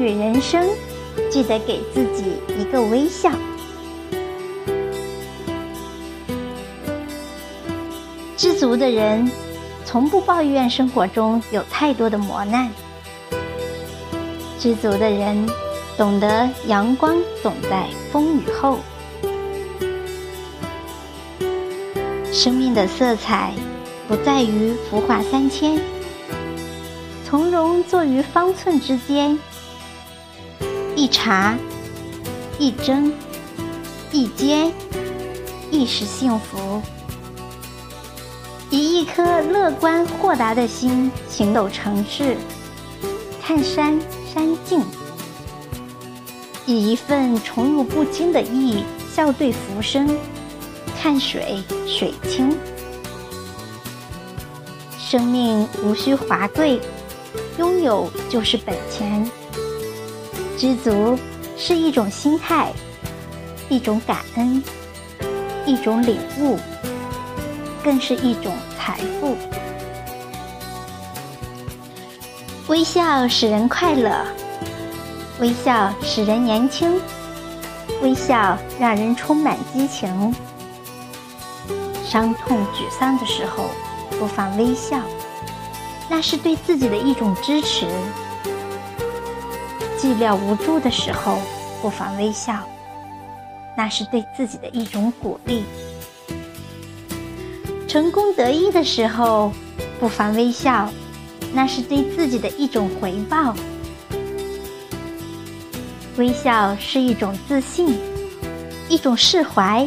与人生，记得给自己一个微笑。知足的人，从不抱怨生活中有太多的磨难。知足的人，懂得阳光总在风雨后。生命的色彩，不在于浮华三千，从容坐于方寸之间。一茶，一蒸，一煎，亦是幸福。以一颗乐观豁达的心行走城市，看山山静；以一份宠辱不惊的意笑对浮生，看水水清。生命无需华贵，拥有就是本钱。知足是一种心态，一种感恩，一种领悟，更是一种财富。微笑使人快乐，微笑使人年轻，微笑让人充满激情。伤痛、沮丧的时候，不妨微笑，那是对自己的一种支持。寂寥无助的时候，不妨微笑，那是对自己的一种鼓励；成功得意的时候，不妨微笑，那是对自己的一种回报。微笑是一种自信，一种释怀，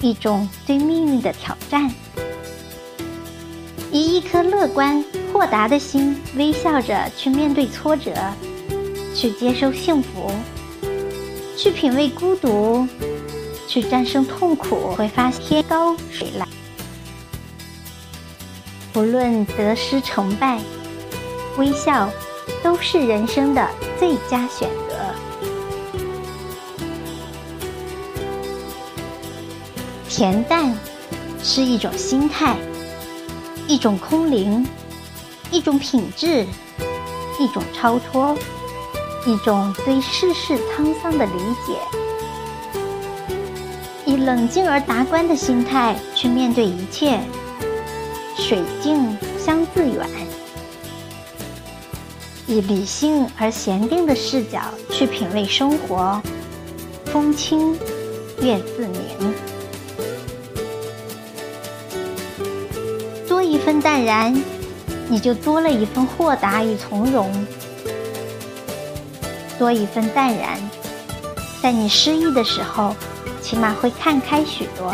一种对命运的挑战。以一颗乐观豁达的心，微笑着去面对挫折。去接受幸福，去品味孤独，去战胜痛苦，会发现天高水蓝。不论得失成败，微笑都是人生的最佳选择。恬淡是一种心态，一种空灵，一种品质，一种超脱。一种对世事沧桑的理解，以冷静而达观的心态去面对一切，水静相自远；以理性而闲定的视角去品味生活，风清月自明。多一份淡然，你就多了一份豁达与从容。多一份淡然，在你失意的时候，起码会看开许多；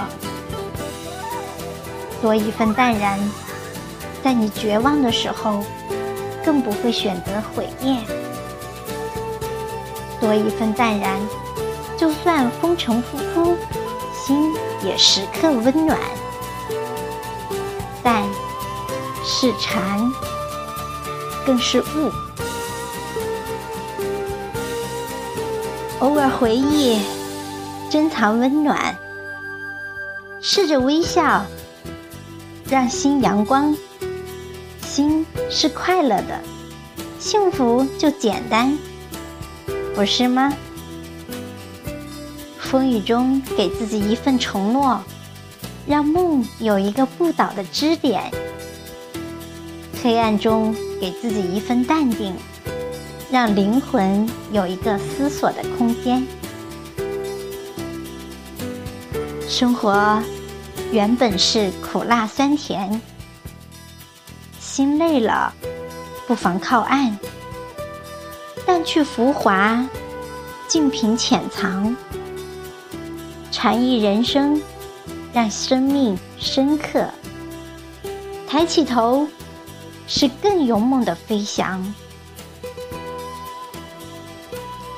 多一份淡然，在你绝望的时候，更不会选择毁灭；多一份淡然，就算风尘仆仆，心也时刻温暖。淡是禅，更是悟。偶尔回忆，珍藏温暖。试着微笑，让心阳光。心是快乐的，幸福就简单，不是吗？风雨中给自己一份承诺，让梦有一个不倒的支点。黑暗中给自己一份淡定。让灵魂有一个思索的空间。生活原本是苦辣酸甜，心累了，不妨靠岸，淡去浮华，静品浅藏，禅意人生，让生命深刻。抬起头，是更勇猛的飞翔。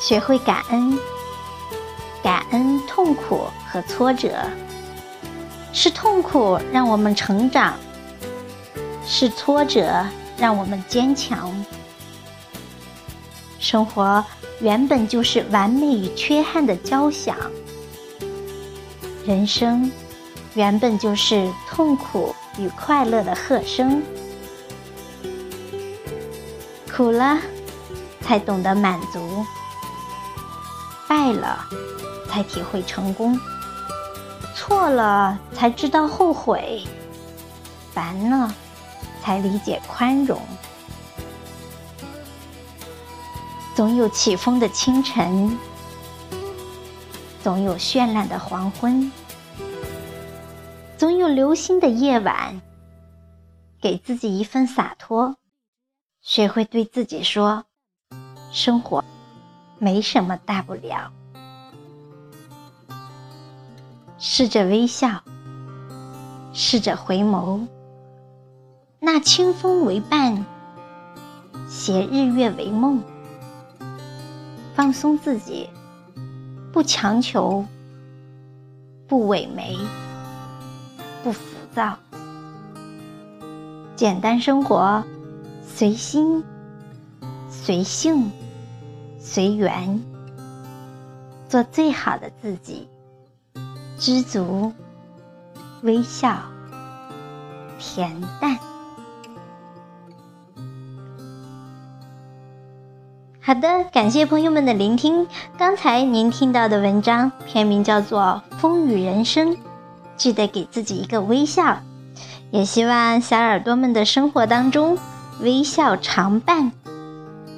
学会感恩，感恩痛苦和挫折，是痛苦让我们成长，是挫折让我们坚强。生活原本就是完美与缺憾的交响，人生原本就是痛苦与快乐的和声。苦了。才懂得满足；败了，才体会成功；错了，才知道后悔；烦了，才理解宽容。总有起风的清晨，总有绚烂的黄昏，总有流星的夜晚。给自己一份洒脱，学会对自己说：“生活没什么大不了。”试着微笑，试着回眸，那清风为伴，携日月为梦。放松自己，不强求，不萎眉，不浮躁，简单生活，随心，随性，随缘，做最好的自己，知足，微笑，恬淡。好的，感谢朋友们的聆听。刚才您听到的文章片名叫做《风雨人生》，记得给自己一个微笑。也希望小耳朵们的生活当中微笑常伴，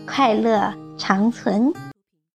快乐长存。